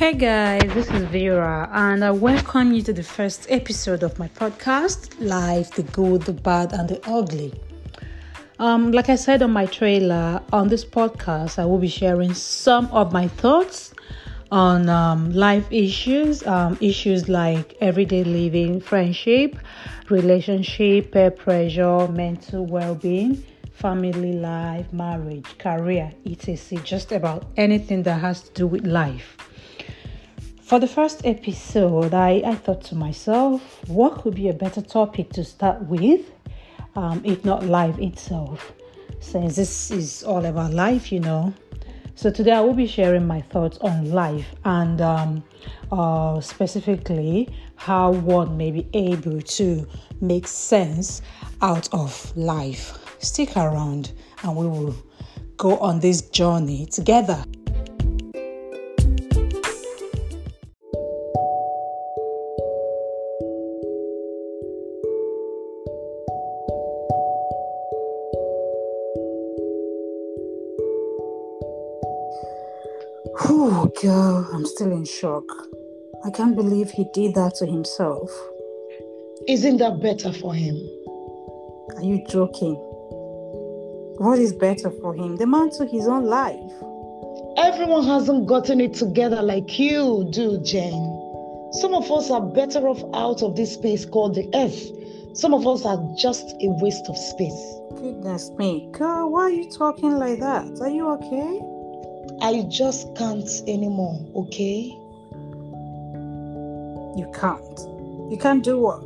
Hey guys, this is Vera, and I welcome you to the first episode of my podcast, Life, the Good, the Bad, and the Ugly. Um, like I said on my trailer, on this podcast, I will be sharing some of my thoughts on um, life issues, um, issues like everyday living, friendship, relationship, peer pressure, mental well being, family life, marriage, career, etc. Just about anything that has to do with life. For the first episode, I, I thought to myself, what could be a better topic to start with, um, if not life itself? Since this is all about life, you know. So today I will be sharing my thoughts on life and um, uh, specifically how one may be able to make sense out of life. Stick around and we will go on this journey together. Girl, I'm still in shock. I can't believe he did that to himself. Isn't that better for him? Are you joking? What is better for him? The man took his own life. Everyone hasn't gotten it together like you do, Jane. Some of us are better off out of this space called the earth. Some of us are just a waste of space. Goodness me, girl, why are you talking like that? Are you okay? I just can't anymore, okay? You can't. You can't do what?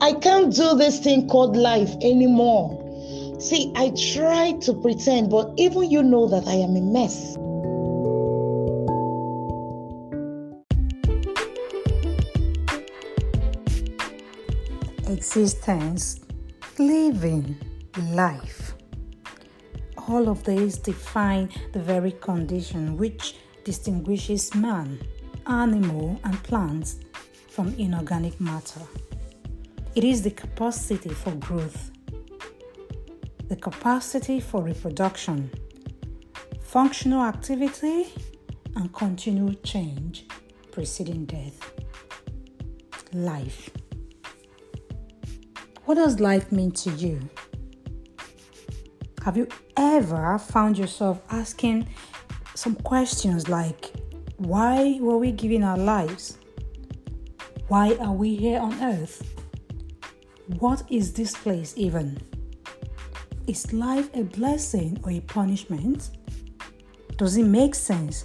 I can't do this thing called life anymore. See, I try to pretend, but even you know that I am a mess. Existence, living, life. All of these define the very condition which distinguishes man, animal, and plants from inorganic matter. It is the capacity for growth, the capacity for reproduction, functional activity, and continued change preceding death. Life. What does life mean to you? Have you ever found yourself asking some questions like, why were we given our lives? Why are we here on earth? What is this place even? Is life a blessing or a punishment? Does it make sense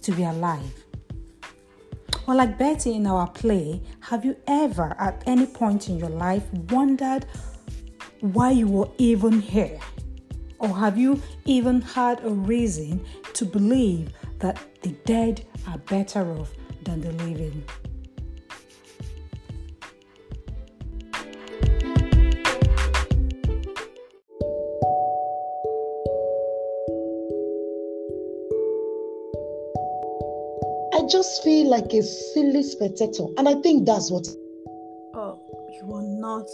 to be alive? Or, like Betty in our play, have you ever at any point in your life wondered why you were even here? Or have you even had a reason to believe that the dead are better off than the living? I just feel like a silly spectator, and I think that's what. Oh, you are not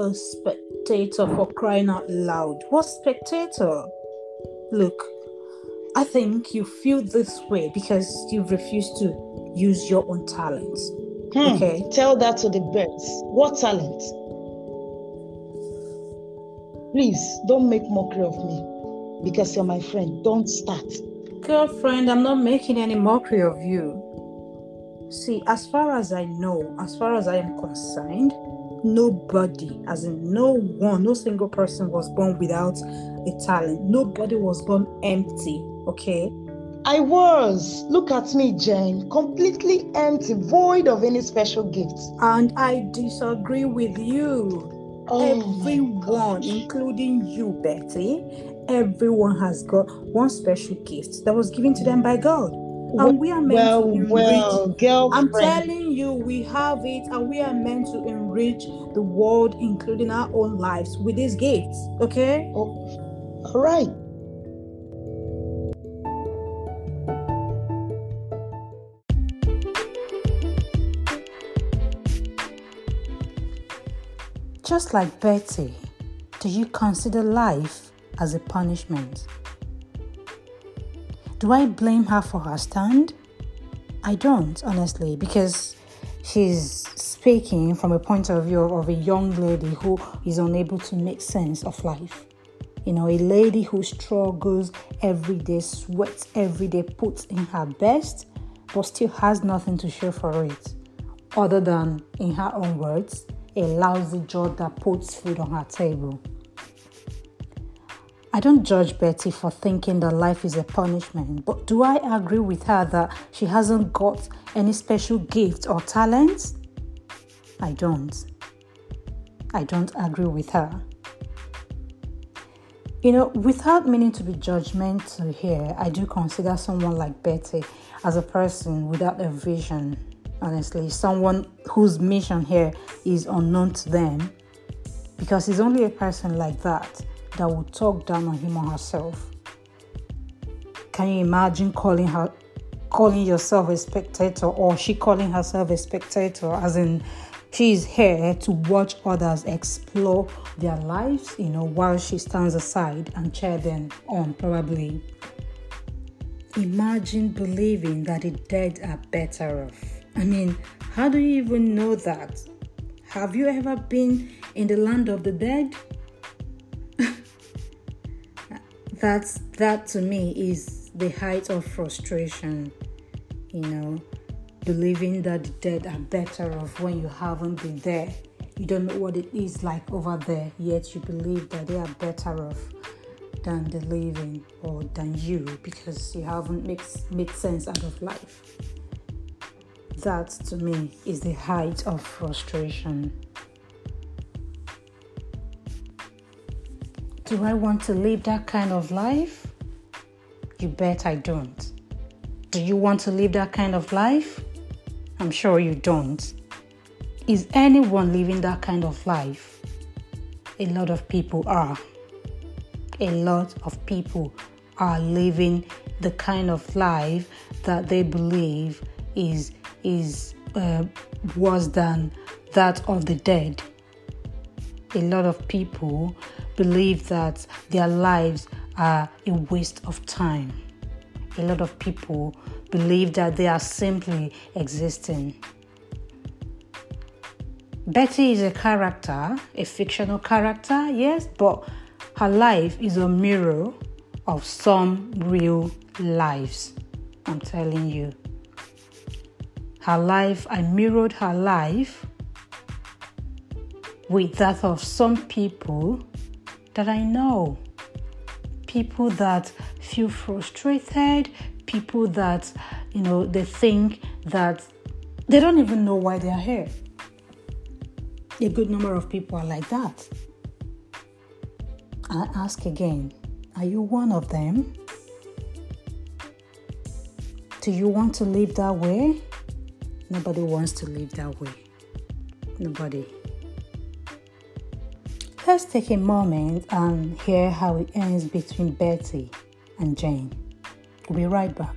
a spectator for crying out loud. What spectator? Look, I think you feel this way because you refuse to use your own talents. Hmm, Okay. Tell that to the birds. What talent? Please don't make mockery of me because you're my friend. Don't start. Girlfriend, I'm not making any mockery of you. See, as far as I know, as far as I am concerned, nobody, as in no one, no single person was born without a talent. Nobody was born empty, okay? I was. Look at me, Jane. Completely empty, void of any special gifts. And I disagree with you. Oh everyone, including you, Betty, everyone has got one special gift that was given to them by God. And we are meant well, to enrich. well, girlfriend. I'm telling you, we have it, and we are meant to enrich the world, including our own lives, with these gifts. Okay? Oh, all right. Just like Betty, do you consider life as a punishment? Do I blame her for her stand? I don't, honestly, because she's speaking from a point of view of a young lady who is unable to make sense of life. You know, a lady who struggles every day, sweats every day, puts in her best, but still has nothing to show for it, other than, in her own words, a lousy job that puts food on her table. I don't judge Betty for thinking that life is a punishment, but do I agree with her that she hasn't got any special gift or talents? I don't. I don't agree with her. You know, without meaning to be judgmental here, I do consider someone like Betty as a person without a vision, honestly, someone whose mission here is unknown to them, because it's only a person like that that would talk down on him or herself. Can you imagine calling her calling yourself a spectator or she calling herself a spectator as in she is here to watch others explore their lives, you know, while she stands aside and cheer them on, probably. Imagine believing that the dead are better off. I mean, how do you even know that? Have you ever been in the land of the dead? that's that to me is the height of frustration you know believing that the dead are better off when you haven't been there you don't know what it is like over there yet you believe that they are better off than the living or than you because you haven't made, made sense out of life that to me is the height of frustration Do I want to live that kind of life? You bet I don't. Do you want to live that kind of life? I'm sure you don't. Is anyone living that kind of life? A lot of people are. A lot of people are living the kind of life that they believe is is uh, worse than that of the dead. A lot of people believe that their lives are a waste of time. A lot of people believe that they are simply existing. Betty is a character, a fictional character, yes, but her life is a mirror of some real lives. I'm telling you. Her life, I mirrored her life with that of some people that I know. People that feel frustrated, people that, you know, they think that they don't even know why they are here. A good number of people are like that. I ask again are you one of them? Do you want to live that way? Nobody wants to live that way. Nobody. Let's take a moment and hear how it ends between Betty and Jane. We'll be right back.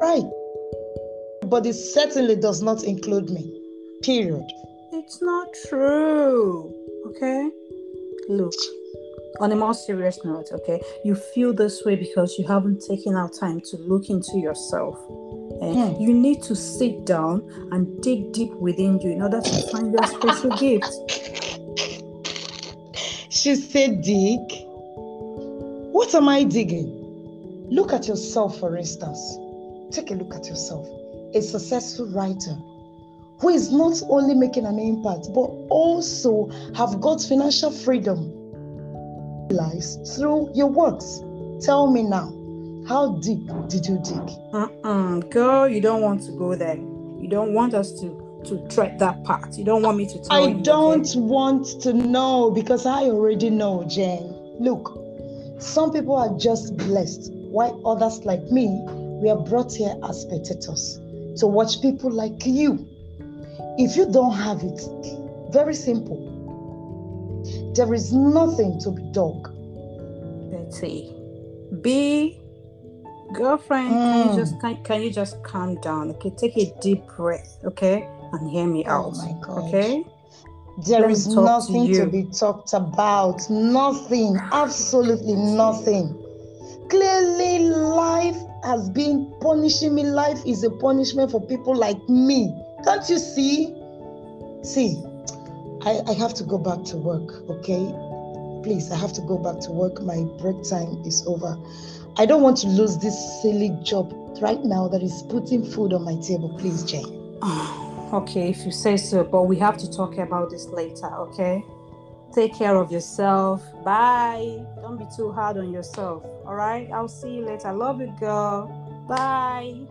Right. But it certainly does not include me. Period. It's not true. Okay? Look, on a more serious note, okay, you feel this way because you haven't taken out time to look into yourself. Mm. you need to sit down and dig deep within you in order to find your special gift. She said, Dig. What am I digging? Look at yourself, for instance. Take a look at yourself. A successful writer who is not only making an impact but also have got financial freedom lives through your works. Tell me now, how deep did you dig? Uh-uh. Girl, you don't want to go there. You don't want us to to tread that path. You don't want me to tell I you. don't okay? want to know because I already know, Jane. Look, some people are just blessed, while others like me, we are brought here as spectators to watch people like you. If you don't have it, very simple there is nothing to be dog. Betty, be girlfriend. Mm. Can you just can, can you just calm down? Okay, take a deep breath. Okay, and hear me oh out. My God. Okay. There is nothing to, to be talked about. Nothing. Absolutely nothing. Clearly, life has been punishing me. Life is a punishment for people like me. Can't you see? See, I, I have to go back to work, okay? Please, I have to go back to work. My break time is over. I don't want to lose this silly job right now that is putting food on my table. Please, Jane. okay, if you say so, but we have to talk about this later, okay? Take care of yourself. Bye. Don't be too hard on yourself. All right. I'll see you later. Love you, girl. Bye.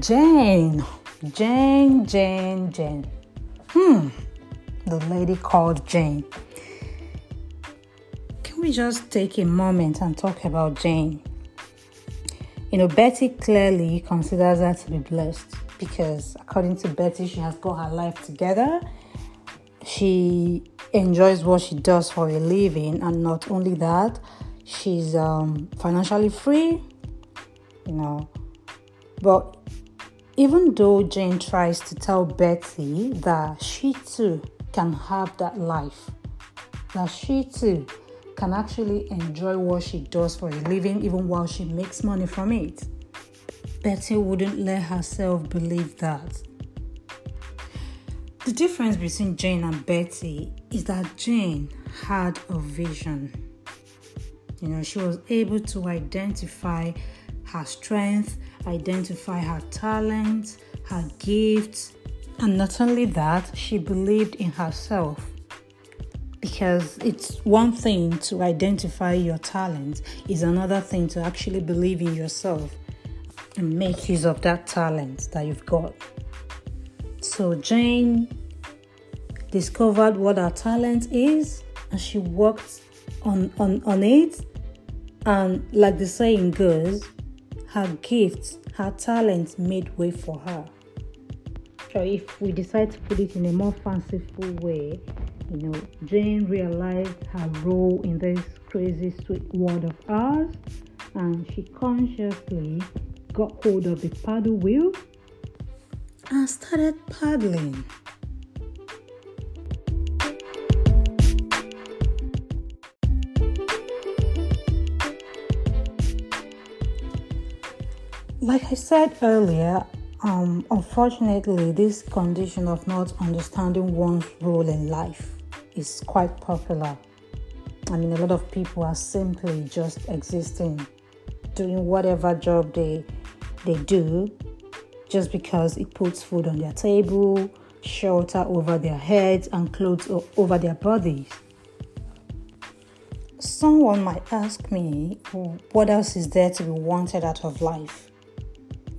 Jane, Jane, Jane, Jane. Hmm, the lady called Jane. Can we just take a moment and talk about Jane? You know, Betty clearly considers her to be blessed because, according to Betty, she has got her life together. She enjoys what she does for a living, and not only that, she's um, financially free. You know, but even though Jane tries to tell Betty that she too can have that life, that she too can actually enjoy what she does for a living even while she makes money from it, Betty wouldn't let herself believe that. The difference between Jane and Betty is that Jane had a vision. You know, she was able to identify her strength identify her talents, her gifts, and not only that, she believed in herself. Because it's one thing to identify your talent, is another thing to actually believe in yourself and make use of that talent that you've got. So Jane discovered what her talent is and she worked on, on, on it. And like the saying goes, her gifts, her talents made way for her. So if we decide to put it in a more fanciful way, you know, Jane realized her role in this crazy sweet world of ours and she consciously got hold of the paddle wheel and started paddling. Like I said earlier, um, unfortunately, this condition of not understanding one's role in life is quite popular. I mean, a lot of people are simply just existing, doing whatever job they they do, just because it puts food on their table, shelter over their heads, and clothes over their bodies. Someone might ask me, what else is there to be wanted out of life?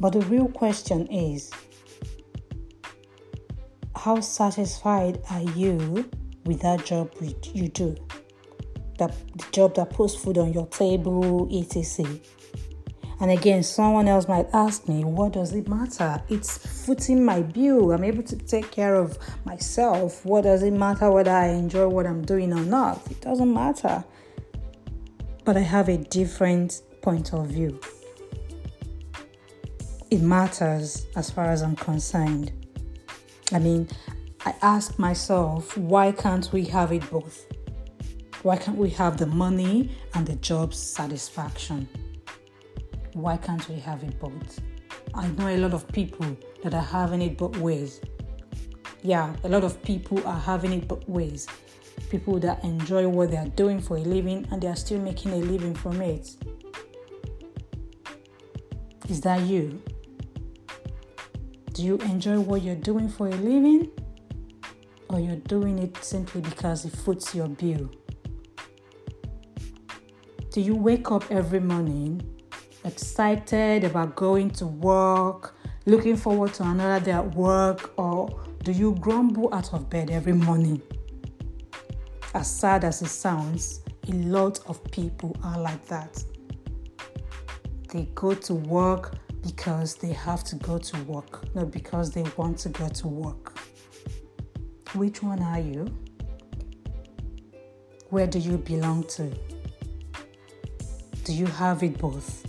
But the real question is how satisfied are you with that job you do? That the job that puts food on your table, etc. And again, someone else might ask me, what does it matter? It's footing my bill. I'm able to take care of myself. What does it matter whether I enjoy what I'm doing or not? It doesn't matter. But I have a different point of view it matters as far as I'm concerned. I mean, I ask myself, why can't we have it both? Why can't we have the money and the job satisfaction? Why can't we have it both? I know a lot of people that are having it both ways. Yeah, a lot of people are having it both ways. People that enjoy what they are doing for a living and they are still making a living from it. Is that you? Do you enjoy what you're doing for a living? Or you're doing it simply because it foots your bill? Do you wake up every morning excited about going to work, looking forward to another day at work, or do you grumble out of bed every morning? As sad as it sounds, a lot of people are like that. They go to work because they have to go to work, not because they want to go to work. Which one are you? Where do you belong to? Do you have it both?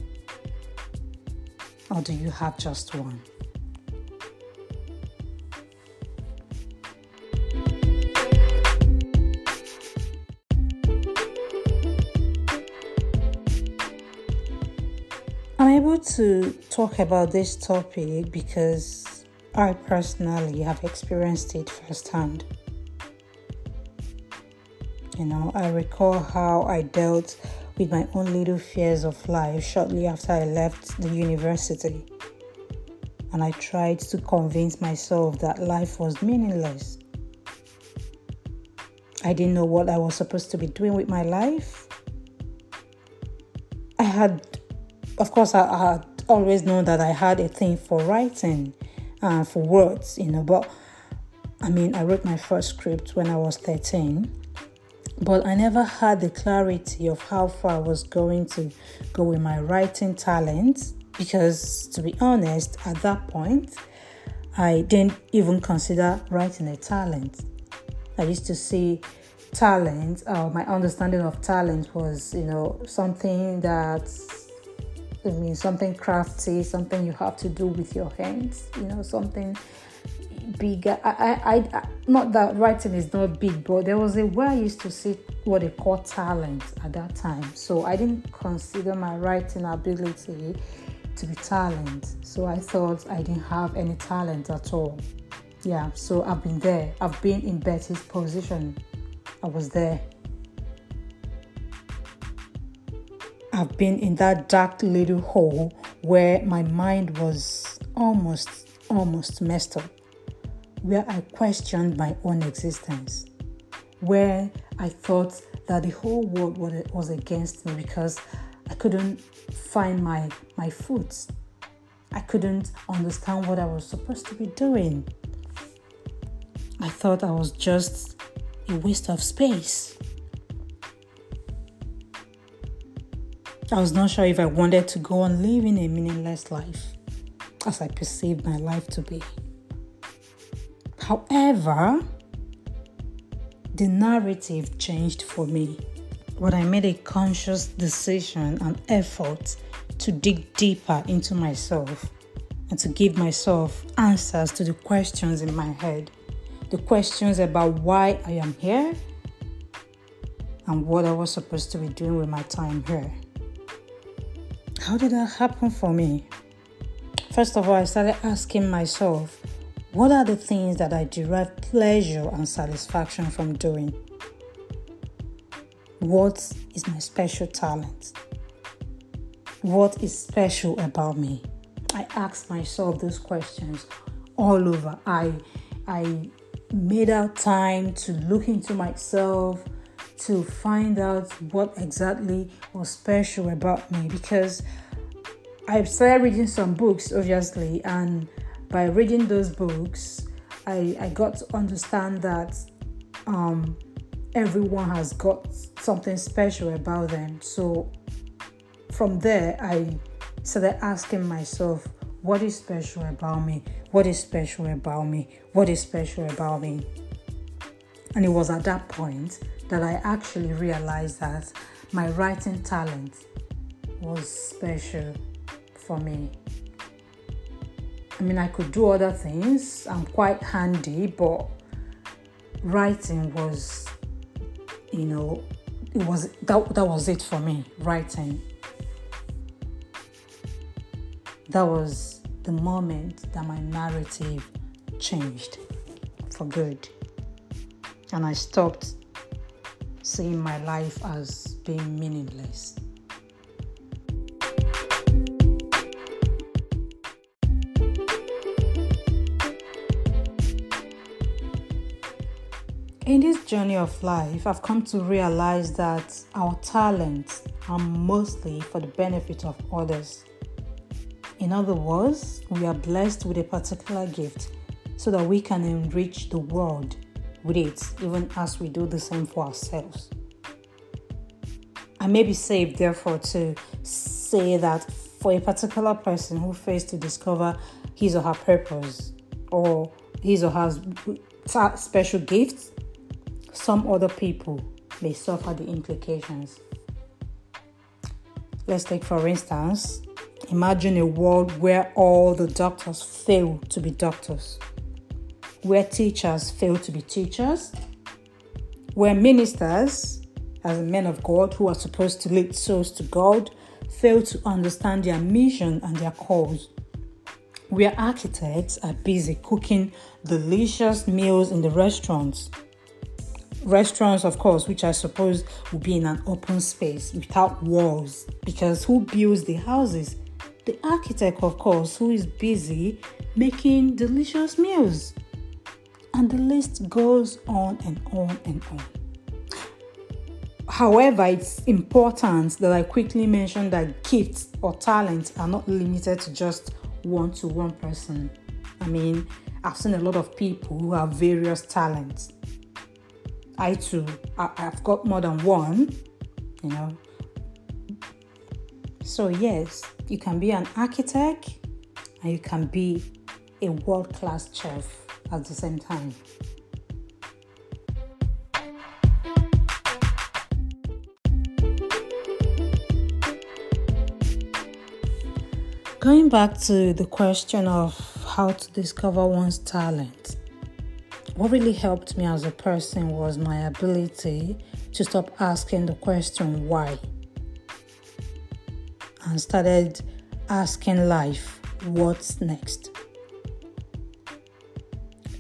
Or do you have just one? To talk about this topic because I personally have experienced it firsthand. You know, I recall how I dealt with my own little fears of life shortly after I left the university. And I tried to convince myself that life was meaningless. I didn't know what I was supposed to be doing with my life. I had of course, I, had always known that I had a thing for writing, uh, for words, you know. But I mean, I wrote my first script when I was 13, but I never had the clarity of how far I was going to go with my writing talent because, to be honest, at that point, I didn't even consider writing a talent. I used to see talent, uh, my understanding of talent was, you know, something that I mean, something crafty, something you have to do with your hands, you know, something bigger. I, I, I, not that writing is not big, but there was a way I used to see what they call talent at that time. So I didn't consider my writing ability to be talent. So I thought I didn't have any talent at all. Yeah, so I've been there. I've been in Betty's position. I was there. I've been in that dark little hole where my mind was almost, almost messed up, where I questioned my own existence, where I thought that the whole world was against me because I couldn't find my, my foot. I couldn't understand what I was supposed to be doing. I thought I was just a waste of space. I was not sure if I wanted to go on living a meaningless life as I perceived my life to be. However, the narrative changed for me when I made a conscious decision and effort to dig deeper into myself and to give myself answers to the questions in my head. The questions about why I am here and what I was supposed to be doing with my time here. How did that happen for me? First of all, I started asking myself, what are the things that I derive pleasure and satisfaction from doing? What is my special talent? What is special about me? I asked myself those questions all over. I I made out time to look into myself, to find out what exactly was special about me because I started reading some books, obviously, and by reading those books, I, I got to understand that um, everyone has got something special about them. So from there, I started asking myself, what is special about me? What is special about me? What is special about me? And it was at that point that I actually realized that my writing talent was special for me. I mean, I could do other things, I'm quite handy, but writing was, you know, it was that, that was it for me, writing. That was the moment that my narrative changed for good. And I stopped seeing my life as being meaningless. In this journey of life, I've come to realize that our talents are mostly for the benefit of others. In other words, we are blessed with a particular gift so that we can enrich the world with it, even as we do the same for ourselves. I may be safe, therefore, to say that for a particular person who fails to discover his or her purpose or his or her special gifts, some other people may suffer the implications. Let's take, for instance, imagine a world where all the doctors fail to be doctors, where teachers fail to be teachers, where ministers, as men of God who are supposed to lead souls to God, fail to understand their mission and their cause. Where architects are busy cooking delicious meals in the restaurants restaurants, of course, which I suppose will be in an open space without walls. Because who builds the houses? The architect, of course, who is busy making delicious meals. And the list goes on and on and on. However, it's important that I quickly mention that gifts or talents are not limited to just one to one person. I mean, I've seen a lot of people who have various talents I too, I, I've got more than one, you know. So, yes, you can be an architect and you can be a world class chef at the same time. Going back to the question of how to discover one's talent. What really helped me as a person was my ability to stop asking the question why and started asking life what's next.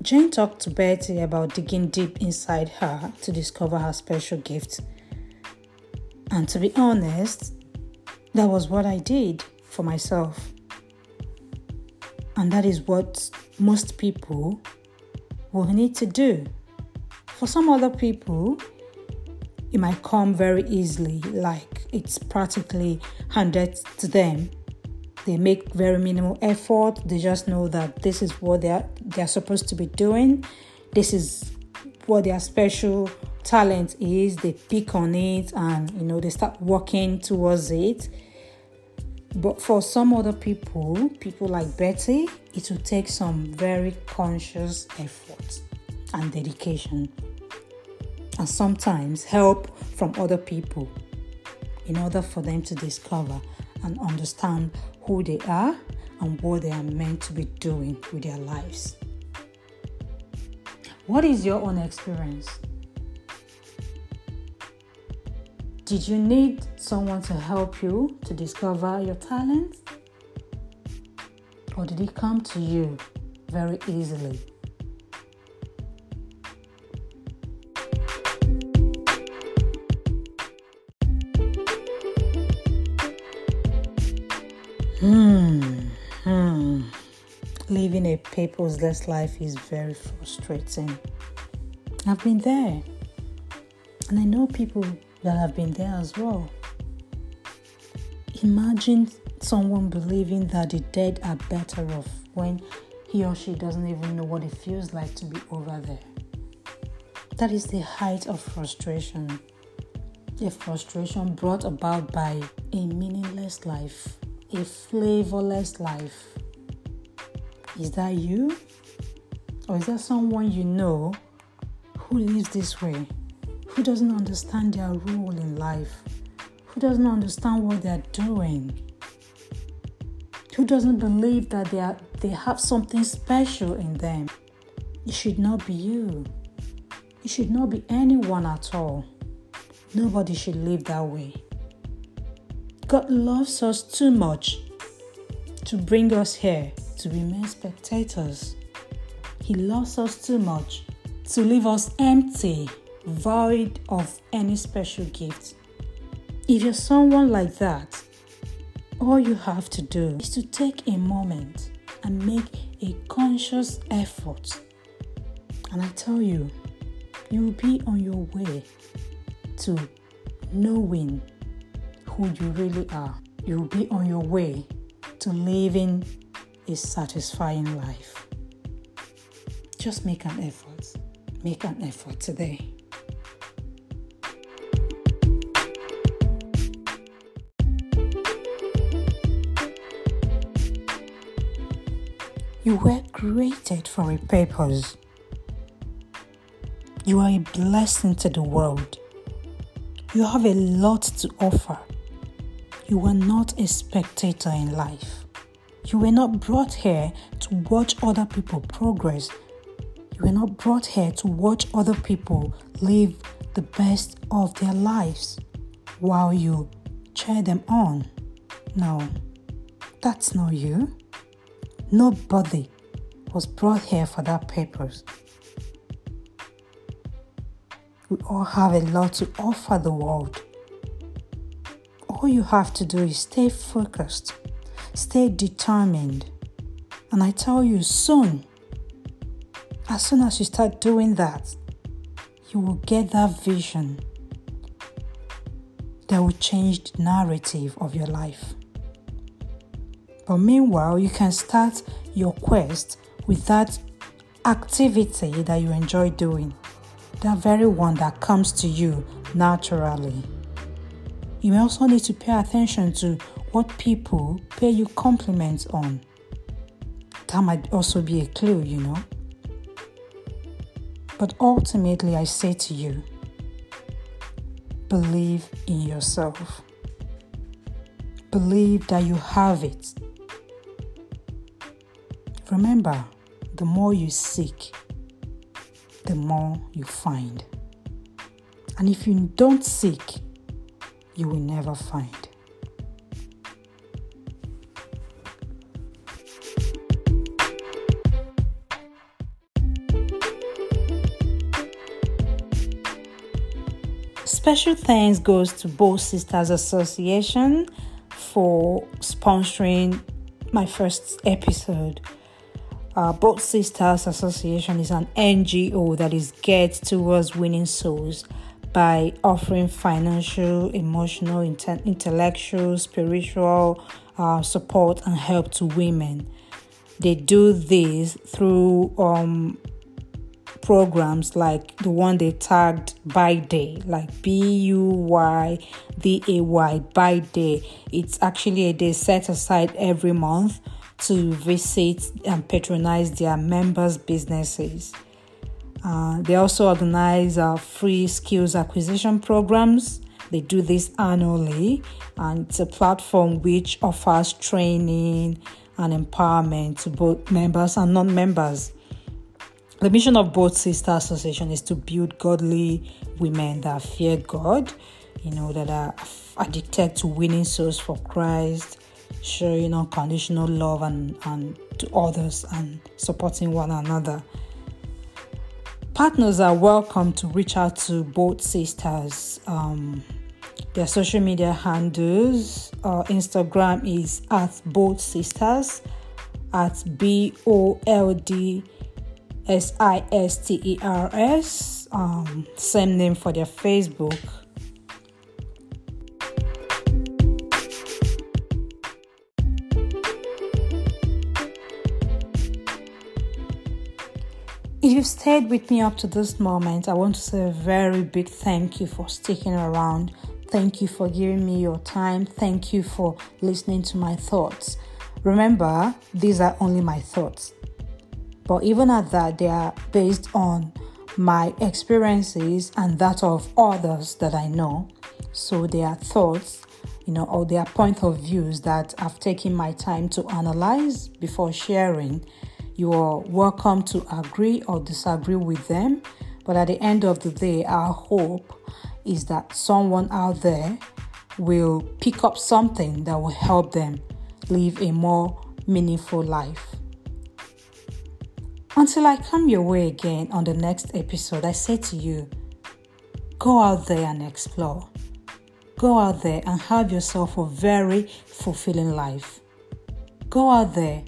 Jane talked to Betty about digging deep inside her to discover her special gift. And to be honest, that was what I did for myself. And that is what most people will need to do. For some other people, it might come very easily, like it's practically handed to them. They make very minimal effort. They just know that this is what they're they're supposed to be doing. This is what their special talent is. They pick on it and you know they start working towards it. But for some other people, people like Betty, it will take some very conscious effort and dedication, and sometimes help from other people in order for them to discover and understand who they are and what they are meant to be doing with their lives. What is your own experience? Did you need someone to help you to discover your talent? Or did it come to you very easily? Purposeless life is very frustrating. I've been there. And I know people that have been there as well. Imagine someone believing that the dead are better off when he or she doesn't even know what it feels like to be over there. That is the height of frustration. A frustration brought about by a meaningless life, a flavorless life. Is that you? Or is that someone you know who lives this way? who doesn't understand their role in life, who doesn't understand what they're doing, who doesn't believe that they, are, they have something special in them. It should not be you. It should not be anyone at all. Nobody should live that way. God loves us too much to bring us here to mere spectators. He loves us too much to leave us empty void of any special gift. If you're someone like that, all you have to do is to take a moment and make a conscious effort. And I tell you, you will be on your way to knowing who you really are. You will be on your way to living a satisfying life. Just make an effort. Make an effort today. You were created for a purpose. You are a blessing to the world. You have a lot to offer. You are not a spectator in life. You were not brought here to watch other people progress. You were not brought here to watch other people live the best of their lives while you cheer them on. No, that's not you. Nobody was brought here for that purpose. We all have a lot to offer the world. All you have to do is stay focused, stay determined. And I tell you, soon, as soon as you start doing that, you will get that vision that will change the narrative of your life. But meanwhile, you can start your quest with that activity that you enjoy doing, that very one that comes to you naturally. You may also need to pay attention to what people pay you compliments on. That might also be a clue, you know. But ultimately, I say to you, believe in yourself. Believe that you have it. Remember, the more you seek, the more you find. And if you don't seek, you will never find. Special thanks goes to Bold Sisters Association for sponsoring my first episode. Uh, Sisters Association is an NGO that is geared towards winning souls by offering financial, emotional, intellectual, spiritual uh, support and help to women. They do this through um, programs like the one they tagged Buy Day, like B U Y D A Y Buy Day. It's actually a day set aside every month to visit and patronize their members' businesses. Uh, they also organize uh, free skills acquisition programs. They do this annually, and it's a platform which offers training and empowerment to both members and non members. The mission of Bold Sister Association is to build godly women that fear God, you know, that are addicted to winning souls for Christ, showing unconditional love and, and to others and supporting one another. Partners are welcome to reach out to Bold Sisters. Um, their social media handles uh, Instagram is at Bold Sisters at B O L D S I S T E R S. Um, same name for their Facebook. If you've stayed with me up to this moment, I want to say a very big thank you for sticking around. Thank you for giving me your time. Thank you for listening to my thoughts. Remember, these are only my thoughts. But even at that, they are based on my experiences and that of others that I know. So they are thoughts, you know, or they are point of views that I've taken my time to analyze before sharing. You are welcome to agree or disagree with them. But at the end of the day, our hope is that someone out there will pick up something that will help them live a more meaningful life. Until I come your way again on the next episode, I say to you go out there and explore. Go out there and have yourself a very fulfilling life. Go out there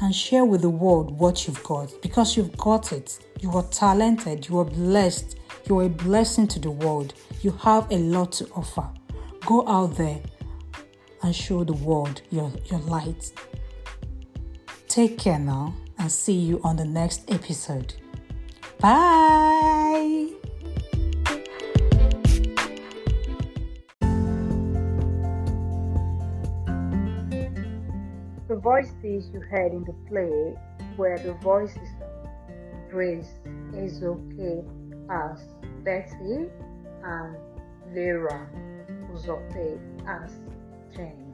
and share with the world what you've got because you've got it. You are talented, you are blessed, you are a blessing to the world. You have a lot to offer. Go out there and show the world your, your light. Take care now and see you on the next episode. Bye. The voices you heard in the play were the voices of Grace Ezoke as Betty and Vera Uzope as Jane.